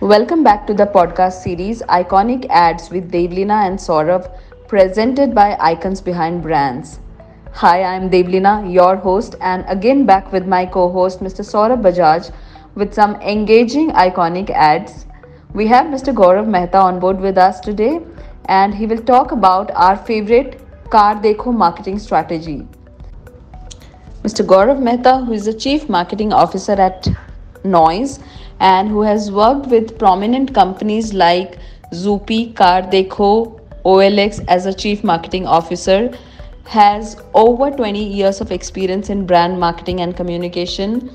Welcome back to the podcast series Iconic Ads with Devleena and Saurabh, presented by Icons Behind Brands. Hi, I'm Devleena, your host, and again back with my co host Mr. Saurabh Bajaj with some engaging iconic ads. We have Mr. Gaurav Mehta on board with us today, and he will talk about our favorite Car Dekho marketing strategy. Mr. Gaurav Mehta, who is the Chief Marketing Officer at Noise and who has worked with prominent companies like Zupee, Car Dekho, OLX as a Chief Marketing Officer, has over 20 years of experience in brand marketing and communication.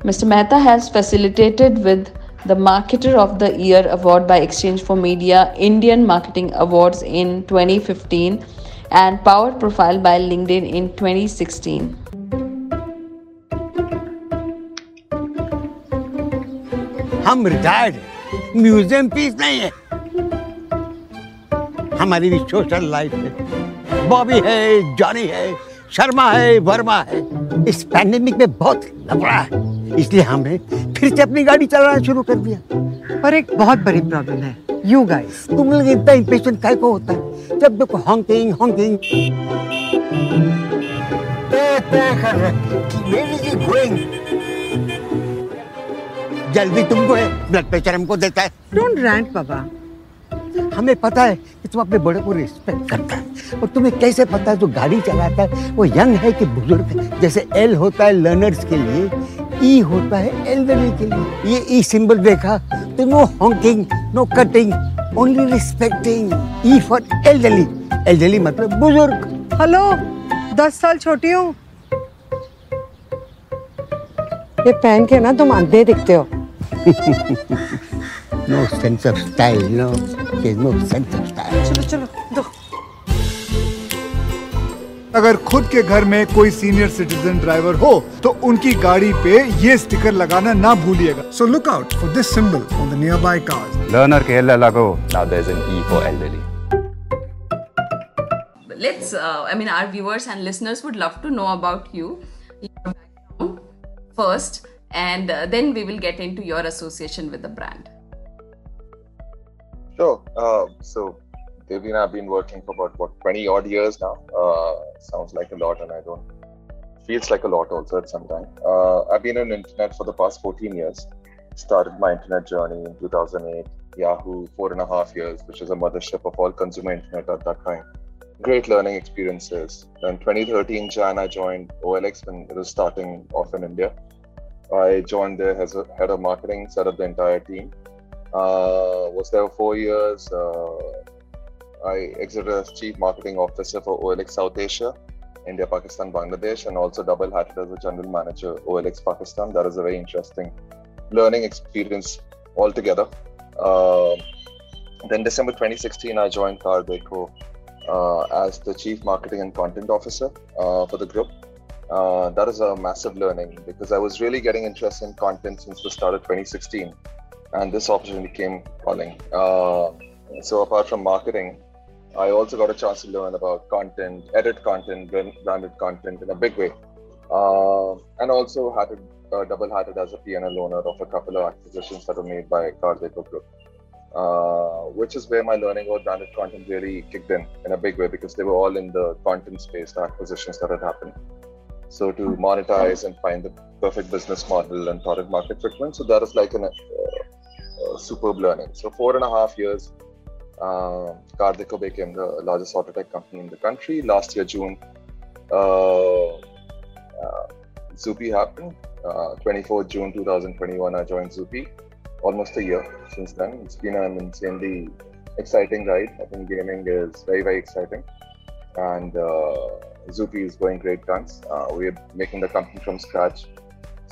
Mr. Mehta has facilitated with the Marketer of the Year award by exchange4media Indian Marketing Awards in 2015 and Power Profile by LinkedIn in 2016. हम retired हैं museum piece नहीं है हमारी भी social life है बॉबी है Johnny है शर्मा है वर्मा है इस पैंडेमिक में बहुत लफड़ा है इसलिए हमने फिर से अपनी गाड़ी चलाना शुरू कर दिया पर एक बहुत बड़ी प्रॉब्लम है यू गाइस तुम लोग इतना इम्पेशेंट काय को होता है जब देखो हॉन्किंग हॉन्किंग जल्दी तुमको है ब्लड प्रेशर हमको देता है। डोंट रैंट बाबा हमें पता है कि तुम अपने बड़े को रिस्पेक्ट करता है और तुम्हें कैसे पता है जो गाड़ी चलाता है? वो यंग है कि बुज़ुर्ग है? जैसे एल होता है लर्नर्स के लिए ई होता है एल्डरली के लिए। ये ई सिंबल देखा तो no honking no cutting only respecting E for elderly elderly मतलब बुज़ुर्ग। हेलो दस साल छोटी हूँ। ये पहन के ना तुम अंधे दिखते हो। No sense of style no no sense of style चलो चलो दो अगर खुद के घर में कोई सीनियर सिटीजन ड्राइवर हो तो उनकी गाड़ी पे ये स्टिकर लगाना ना भूलिएगा so look out for this symbol on the nearby cars Learner ke lago. Now there's an E for elderly. let's uh, i mean our viewers and listeners would love to know about you first and uh, then we will get into your association with the brand Sure. Uh, so, Devina, I've been working for about what 20 odd years now. Uh, sounds like a lot, and I don't feels like a lot also at some time. Uh, I've been on internet for the past 14 years. Started my internet journey in 2008. Yahoo, four and a half years, which is a mothership of all consumer internet at that time. Great learning experiences. In 2013, Jan, I joined OLX when it was starting off in India. I joined there as a head of marketing, set up the entire team. Uh, was there for four years. Uh, I exited as chief marketing officer for OLX South Asia, India, Pakistan, Bangladesh, and also double hatted as a general manager OLX Pakistan. That is a very interesting learning experience altogether. Uh, then December 2016, I joined Car Dekho uh, as the chief marketing and content officer uh, for the group. Uh, that is a massive learning because I was really getting interested in content since the start of 2016 and this opportunity came calling. Uh, so apart from marketing, I also got a chance to learn about content, edit content, brand- branded content in a big way, uh, and also had to uh, double hatted as a P&L owner of a couple of acquisitions that were made by Car Dekho Group, uh, which is where my learning about branded content really kicked in in a big way because they were all in the content space, the acquisitions that had happened. So to monetize and find the perfect business model and product market fitment, so that is like an uh, uh, superb learning. So four and a half years, uh, became the largest auto tech company in the country. Last year, June, uh, uh, Zupee happened. Uh, 24th June 2021, I joined Zupee. Almost a year since then. It's been an insanely exciting ride. I think gaming is very, very exciting. And uh, Zupee is going great guns. Uh, we're making the company from scratch.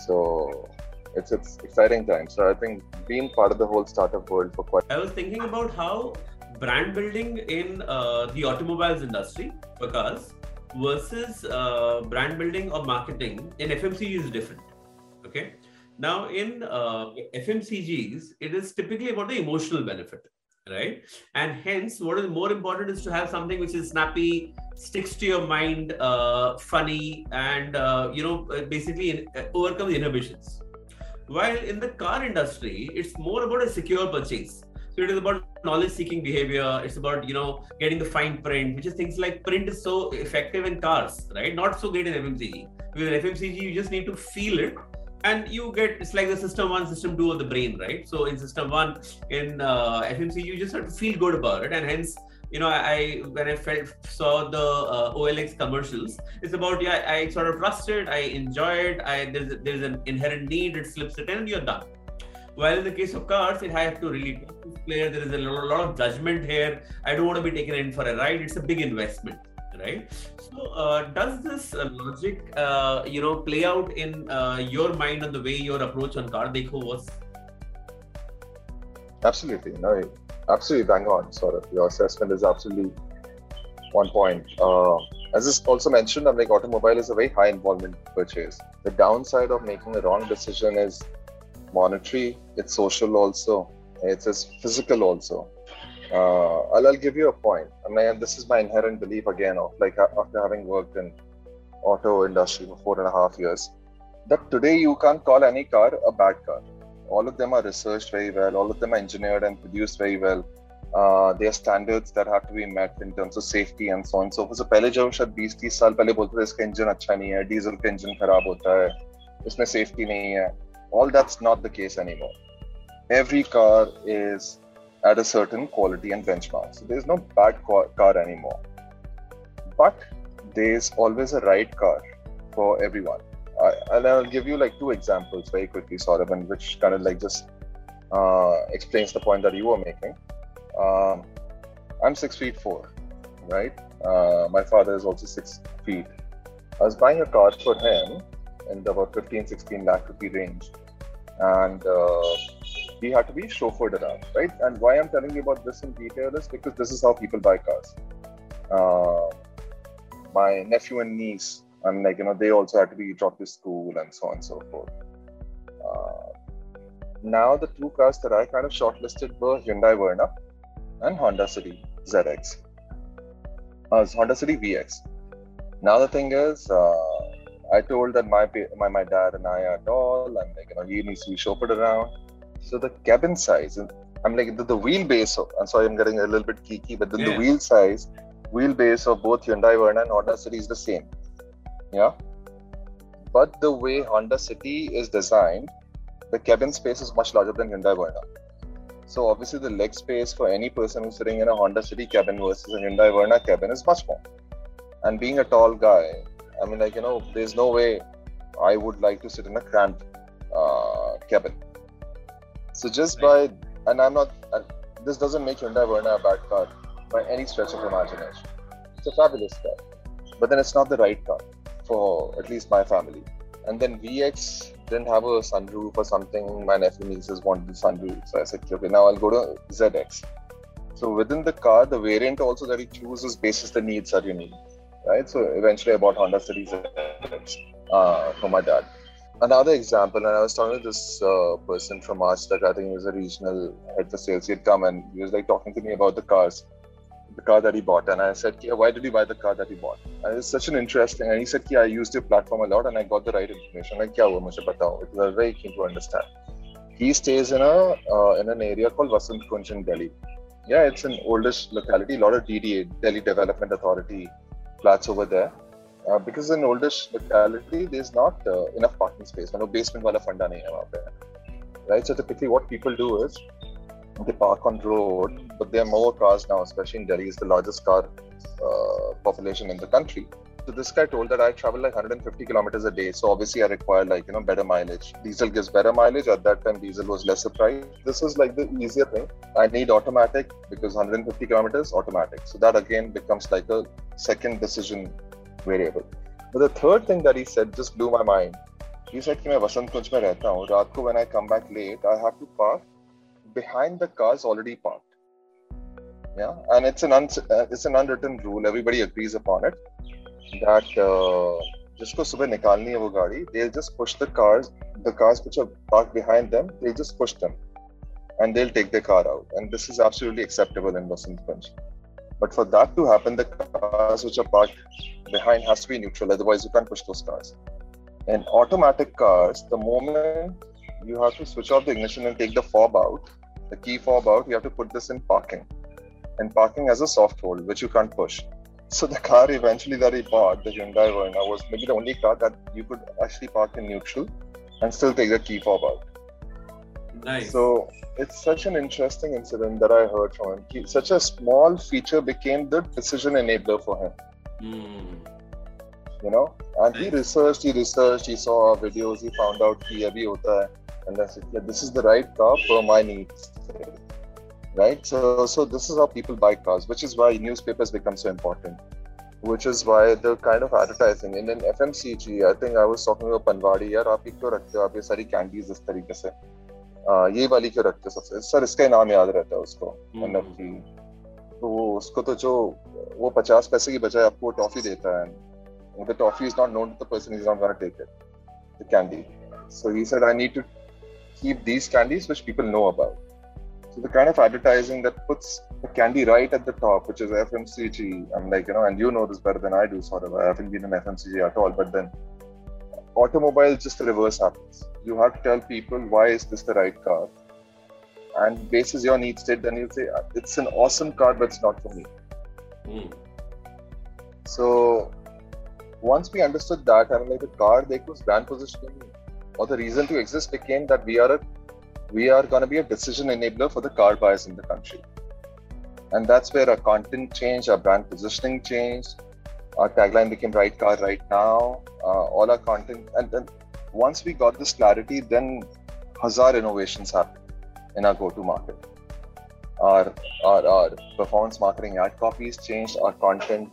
So it's it's exciting time. So I think being part of the whole startup world for quite I was thinking about how brand building in uh, the automobiles industry because versus uh, brand building or marketing in FMCG is different. Okay. Now, in uh, FMCGs, it is typically about the emotional benefit, right? And hence, what is more important is to have something which is snappy, sticks to your mind, uh, funny, and uh, you know, basically overcome the inhibitions While in the car industry, it's more about a secure purchase. So it is about knowledge seeking behavior. It's about, you know, getting the fine print, which is things like print is so effective in cars, right? Not so great in FMCG. With FMCG, you just need to feel it and you get it's like the system one system two of the brain right? So in system one in uh, fmc you just have to feel good about it. And hence you know i when i felt saw the uh, olx commercials it's about yeah i sort of trust it i enjoy it i there's there's an inherent need it slips it in and you're done. While in the case of cars it I have to really player there is a lot of judgment here. I don't want to be taken in for a ride. It's a big investment right? So, uh, does this uh, logic, uh, you know, play out in uh, your mind on the way your approach on Car was? Absolutely, no, absolutely bang on. Sort of, your assessment is absolutely one point. Uh, as is also mentioned, I'm like automobile is a very high involvement purchase. The downside of making the wrong decision is monetary. It's social also. It's physical also uh, I'll, I'll, give you a point. I mean, this is my inherent belief again of like after having worked in auto industry for four and a half years, that today you can't call any car a bad car. All of them are researched very well. All of them are engineered and produced very well. Uh, there are standards that have to be met in terms of safety and so on. So, so पहले जब शायद 20-30 साल पहले बोलते थे इसका engine अच्छा नहीं है डीजल का इंजन खराब होता है इसमें सेफ्टी नहीं है all that's not the case anymore every car is at a certain quality and benchmark. So there's no bad car anymore. But there's always a right car for everyone. I, and I'll give you like two examples very quickly, Saurabh, which kind of like just uh, explains the point that you were making. Um, I'm six feet four, right? Uh, my father is also six feet. I was buying a car for him in about 15, 16 lakh rupee range. And uh, we had to be chauffeured around, right? And why I'm telling you about this in detail is because this is how people buy cars. Uh, my nephew and niece, and like you know, they also had to be dropped to school and so on and so forth. Uh, now the two cars that I kind of shortlisted were Hyundai Verna and Honda City ZX. Uh, Honda City VX. Now the thing is, uh, I told that my my my dad and I are tall, and like you know, he needs to be chauffeured around. So the cabin size, I'm like the, the wheelbase. Of, I'm sorry, I'm getting a little bit geeky, but then yeah. the wheel size, wheelbase of both Hyundai Verna and Honda City is the same. Yeah. But the way Honda City is designed, the cabin space is much larger than Hyundai Verna. So obviously the leg space for any person who's sitting in a Honda City cabin versus a Hyundai Verna cabin is much more. And being a tall guy, I mean, like you know, there's no way I would like to sit in a cramped uh, cabin. So just by, and I'm not, uh, this doesn't make Hyundai Verna a bad car by any stretch of imagination. It's a fabulous car, but then it's not the right car for at least my family. And then VX didn't have a sunroof or something. My nephew nieces wanted the sunroof, so I said, okay, now I'll go to ZX. So within the car, the variant also that he chooses basis the needs that you need, right? So eventually I bought Honda City ZX uh, for my dad another example, and I was talking to this uh, person from Aaj Tak, I think he was a regional head for sales. He'd come and he was like talking to me about the cars, the car that he bought. And I said, yeah, why did you buy the car that he bought? And it's such an interesting, and he said, yeah, I used your platform a lot and I got the right information. Like, batao. Because was very keen to understand. He stays in a uh, in an area called Vasant Kunj in Delhi. Yeah, it's an oldish locality, a lot of DDA, Delhi Development Authority flats over there. Uh, because in oldish locality, there's not uh, enough parking space. No basement wala funda nahi hai Right? So typically what people do is they park on road, but there are more cars now, especially in Delhi, is the largest car uh, population in the country. So this guy told that I travel like 150 kilometers a day. So obviously I require like, you know, better mileage. Diesel gives better mileage. At that time, diesel was lesser price. This is like the easier thing. I need automatic because 150 kilometers automatic. So that again becomes like a second decision variable. But the third thing that he said just blew my mind. He said, Ki main mein rehta hun. Ko when I come back late, I have to park behind the cars already parked. Yeah, and it's an uh, it's an unwritten rule. Everybody agrees upon it that just go subah nikalni hai wo gaadi, they'll just push the cars, the cars which are parked behind them, they'll just push them and they'll take the car out. And this is absolutely acceptable in Vasant Kunj. But for that to happen, the cars which are parked behind has to be neutral. Otherwise, you can't push those cars. In automatic cars, the moment you have to switch off the ignition and take the fob out, the key fob out. You have to put this in parking, and parking has a soft hold which you can't push. So the car eventually that he bought, the Hyundai Verna, was maybe the only car that you could actually park in neutral and still take the key fob out. Nice. So it's such an interesting incident that I heard from him. He, such a small feature became the decision enabler for him. Hmm. You know, and he Nice. researched, he researched, he saw our videos, he found out कि अभी होता है, and I said, yeah, this is the right car for my needs. Right. So, so this is how people buy cars, which is why newspapers become so important. Which is why the kind of advertising in an FMCG, I think I was talking about Panwadi, यार आप ये क्यों रखते हो आप ये सारी candies इस तरीके से आ, ये वाली क्यों रखते सबसे सर इसका ही नाम याद रहता है उसको हम्म। मतलब कि तो उसको तो जो वो पचास पैसे की बजाय आपको टॉफी देता है is not known to the person he's not going to take it the candy so he said i need to keep these candies which people know about so the kind of advertising that puts the candy right at the top which is fmcg i'm like you know and you know this better than i do sort of i haven't been in fmcg at all but then automobile just the reverse happens. You have to tell people why is this the right car and basis your need state then you say it's an awesome car but it's not for me. Hmm. so once we understood that, I mean, like the car Dekho's brand positioning or the reason to exist became that we are a we are going to be a decision enabler for the car buyers in the country, and that's where our content changed, our brand positioning changed, our tagline became "Right Car, Right Now." Uh, all our content, and then once we got this clarity, then hazar innovations happened in our go-to market. Our, our our performance marketing ad copies changed, our content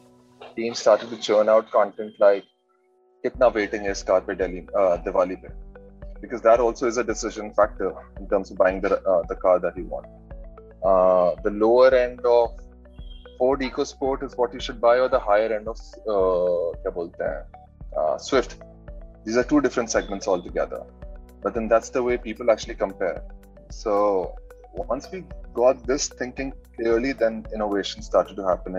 teams started to churn out content like kitna waiting is car pe Delhi uh, Diwali pe because that also is a decision factor in terms of buying the uh, the car that you want. Uh, the lower end of Ford EcoSport is what you should buy, or the higher end of uh, bolte uh, Swift. These are two different segments altogether. But then that's the way people actually compare. So once we got this thinking clearly, then innovation started to happen,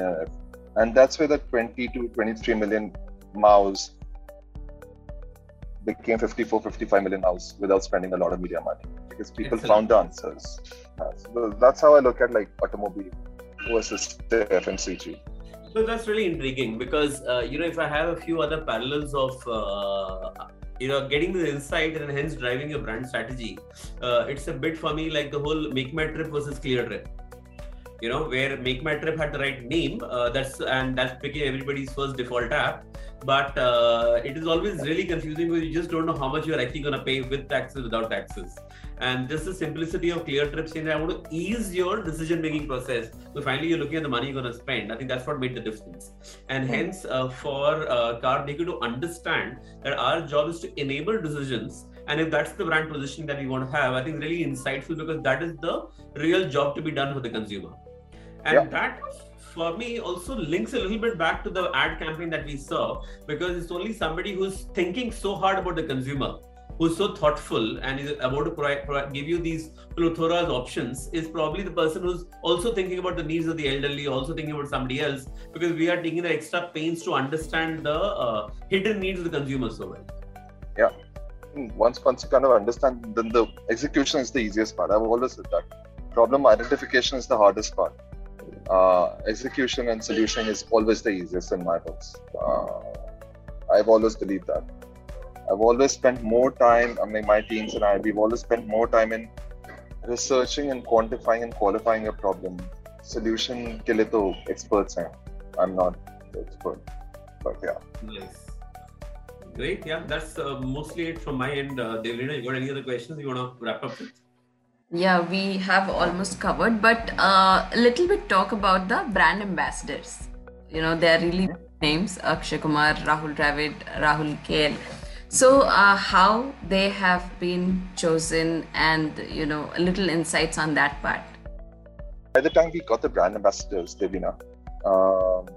and that's where the 20 to 23 million MAUs became 54, 55 million MAUs without spending a lot of media money because people Excellent. found the answers. Uh, so that's how I look at like automobile versus the fmcg So that's really intriguing because uh, you know if I have a few other parallels of uh, you know getting the insight and hence driving your brand strategy, uh, it's a bit for me like the whole Make My Trip versus Clear Trip. You know where Make My Trip had the right name, uh, that's and that became everybody's first default app. But uh, it is always really confusing because you just don't know how much you're actually going to pay with taxes without taxes. And just the simplicity of Clear Trip saying, I want to ease your decision making process. So finally, you're looking at the money you're going to spend. I think that's what made the difference. And hence, uh, for uh, Car Maker to understand that our job is to enable decisions. And if that's the brand positioning that we want to have, I think it's really insightful because that is the real job to be done for the consumer. And Yeah. that for me also links a little bit back to the ad campaign that we saw because it's only somebody who's thinking so hard about the consumer who's so thoughtful and is about to pro- pro- give you these plethora of options is probably the person who's also thinking about the needs of the elderly, also thinking about somebody else, because we are taking the extra pains to understand the uh, hidden needs of the consumer so well. Yeah. Once once you kind of understand then the execution is the easiest part i've always said that problem identification is the hardest part uh, execution and solution is always the easiest in my books. Uh, I've always believed that. I've always spent more time, I mean, my teams and I, we've always spent more time in researching and quantifying and qualifying a problem. Solution ke liye to experts hain. I'm not the expert, but yeah. Nice. Great, yeah. That's uh, mostly it from my end. Uh, you got any other questions you want to wrap up with? Yeah, we have almost covered, but uh, a little bit talk about the brand ambassadors. You know, they're really names Akshay Kumar, Rahul Dravid, Rahul KL. So, uh, how they have been chosen, and you know, a little insights on that part. by the time we got the brand ambassadors, Devina, um,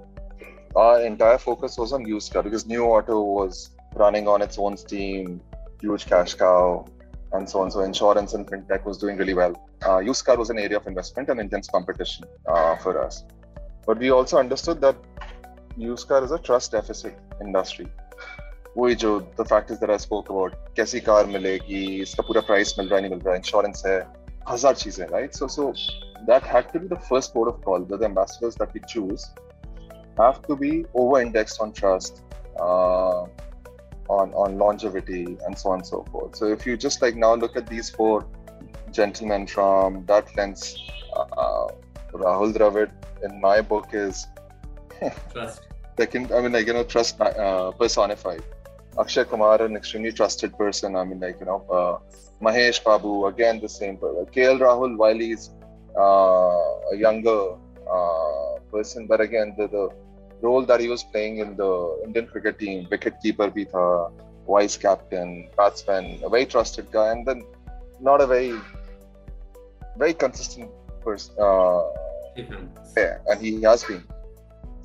our entire focus was on used car because New Auto was running on its own steam, huge cash cow, and so on. So insurance and fintech was doing really well. Uh, used car was an area of investment and intense competition uh, for us. But we also understood that used car is a trust deficit industry. वही जो the fact is that I spoke about कैसी car मिलेगी इसका पूरा price मिल रहा है नहीं मिल रहा है इंश्योरेंस है हजार चीजें right so so that had to be the first port of call that the ambassadors that we choose have to be over indexed on trust uh, on on longevity and so on and so forth. So if you just like now look at these four gentlemen from that lens uh, Rahul Dravid in my book is Trust. second i mean like you know trust uh, personified. Akshay kumar an extremely trusted person. I mean like you know uh, mahesh babu again the same person kl rahul while he's uh, a younger uh, person but again the, the role that he was playing in the indian cricket team. Wicket keeper bhi tha vice captain batsman a very trusted guy and then not a very very consistent person uh, yeah, and he has been.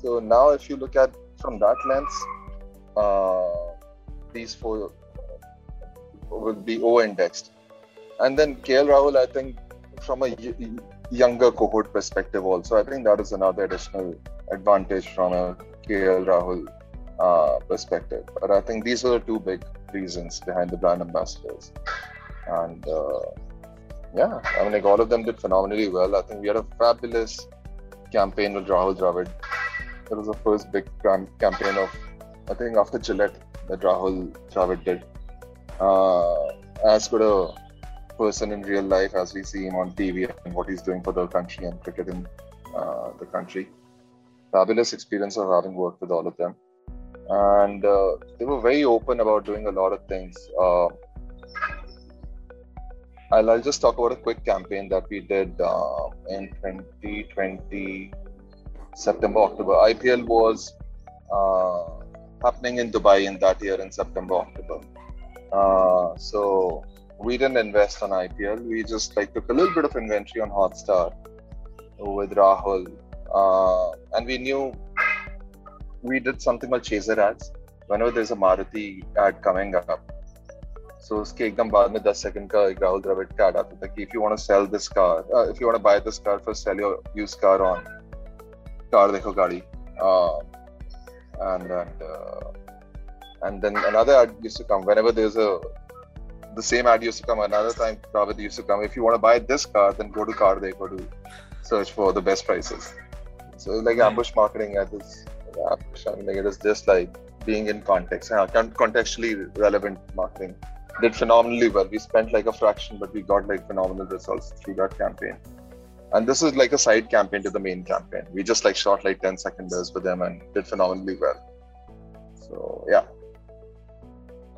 So now, if you look at from that lens, uh, these four will be over-indexed, and then KL Rahul, I think, from a y- younger cohort perspective, also, I think that is another additional advantage from a KL Rahul uh, perspective. But I think these are the two big reasons behind the brand ambassadors, and. Uh, yeah, I mean, like all of them did phenomenally well. I think we had a fabulous campaign with Rahul Dravid. It was the first big cam- campaign of, I think, after Gillette that Rahul Dravid did. Uh, as good a person in real life as we see him on TV and what he's doing for the country and cricket in uh, the country. Fabulous experience of having worked with all of them. And uh, they were very open about doing a lot of things. Uh, I'll, I'll just talk about a quick campaign that we did uh, in 2020 September October. IPL was uh, happening in Dubai in that year in September October. Uh, so we didn't invest on IPL. We just like took a little bit of inventory on Hotstar with Rahul, uh, and we knew we did something called chaser ads. Whenever there's a maruti ad coming up so uske ekdam baad mein 10 second ka ek rahul dravid ka ad aata tha ki if you want to sell this car uh, if you want to buy this car first sell your used car on car dekho gaadi. Uh, and and uh, and then another ad used to come. Whenever there's a the same ad used to come another time Dravid used to come. If you want to buy this car then go to car they go to search for the best prices so like ambush marketing at this ambush, I mean, like it is just like being in context uh, contextually relevant marketing did phenomenally well we spent like a fraction but we got like phenomenal results through that campaign and this is like a side campaign to the main campaign we just like shot like 10 seconders for them and did phenomenally well so yeah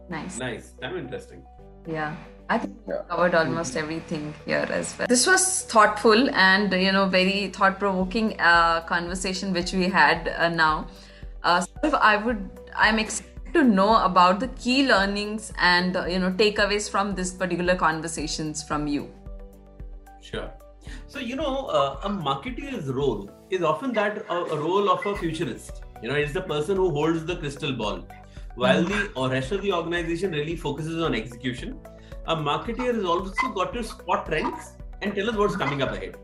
Nice. Nice. Damn interesting. Yeah. I think we covered almost everything here as well. This was thoughtful and you know very thought-provoking uh, conversation which we had uh, now. Uh, so I would, I'm excited to know about the key learnings and uh, you know takeaways from this particular conversations from you. Sure. So, you know, uh, a marketeer's role is often that a, a role of a futurist. You know, it's the person who holds the crystal ball. While the or rest of the organization really focuses on execution, a marketeer has also got to spot trends and tell us what's coming up ahead.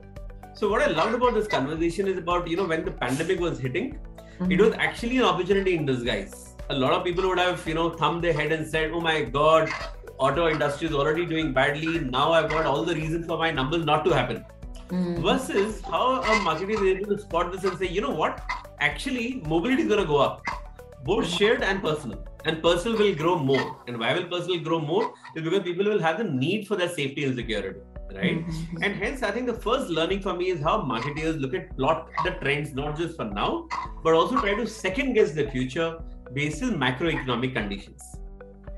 So, what I loved about this conversation is about, you know, when the pandemic was hitting, it mm-hmm. was actually an opportunity in disguise. A lot of people would have, you know, thumbed their head and said, "Oh my God, auto industry is already doing badly. Now I've got all the reasons for my numbers not to happen." Mm-hmm. Versus how a marketer is able to spot this and say, "You know what? Actually, mobility is going to go up, both mm-hmm. shared and personal, and personal will grow more. And why will personal grow more? Is because people will have the need for their safety and security." Right, and hence I think the first learning for me is how marketers look at plot the trends not just for now, but also try to second guess the future based on macroeconomic conditions.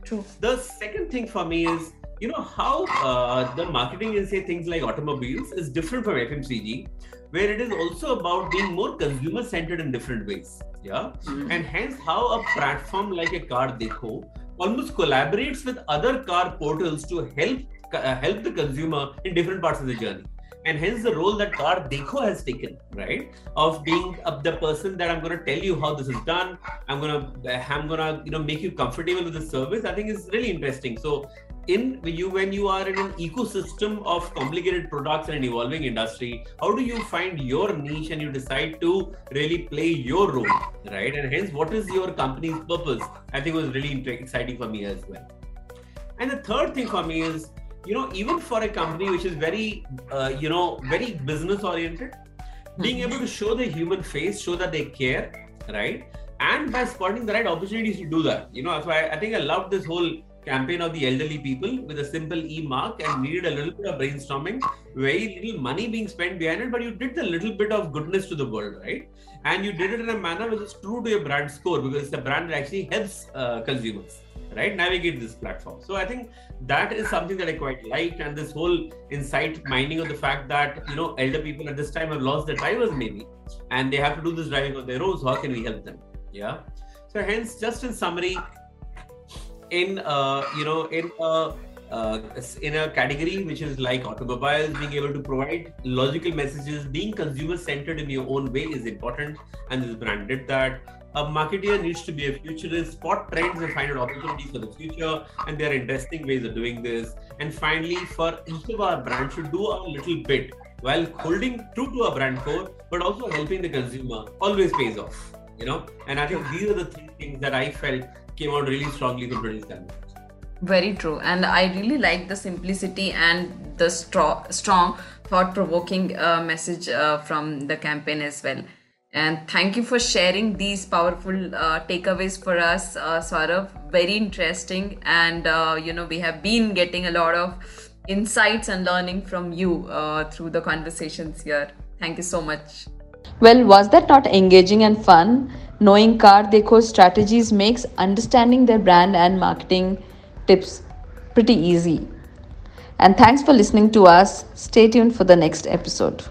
True. The second thing for me is, you know, how uh, the marketing in say things like automobiles is different from FMCG, where it is also about being more consumer centered in different ways. Yeah, and hence how a platform like a Car Dekho almost collaborates with other car portals to help uh, help the consumer in different parts of the journey. And hence the role that car dekho has taken right? Of being uh, the person that i'm going to tell you how this is done. I'm going to i'm going to you know make you comfortable with the service. I think is really interesting. So in you when you are in an ecosystem of complicated products and an evolving industry how do you find your niche and you decide to really play your role right? And hence what is your company's purpose? I think was really exciting for me as well. And the third thing for me is you know even for a company which is very uh, you know very business oriented being able to show the human face show that they care right? And by spotting the right opportunities to do that. You know that's why i think i love this whole campaign of the elderly people with a simple e mark and needed a little bit of brainstorming very little money being spent behind it but you did the little bit of goodness to the world right? And you did it in a manner which is true to your brand score because it's a brand that actually helps uh, consumers right navigate this platform. So i think that is something that i quite liked and this whole insight mining of the fact that you know elder people at this time have lost their drivers maybe and they have to do this driving on their own so how can we help them? Yeah. So hence just in summary in uh, you know in a uh, in a category which is like automobiles, being able to provide logical messages, being consumer centered in your own way is important. And this brand did that a marketer needs to be a futurist, spot trends and find out opportunities for the future. And there are interesting ways of doing this. And finally, for each of our brands should do a little bit while holding true to our brand core, but also helping the consumer always pays off. You know, and I think these are the three things that I felt came out really strongly from British Canvas. Very true, and I really like the simplicity and the strong, strong thought-provoking uh, message uh, from the campaign as well. And thank you for sharing these powerful uh, takeaways for us, uh, Saurabh. Very interesting. And, uh, you know, we have been getting a lot of insights and learning from you uh, through the conversations here. Thank you so much. Well, was that not engaging and fun? Knowing Car Dekho's strategies makes understanding their brand and marketing tips pretty easy. And thanks for listening to us. Stay tuned for the next episode.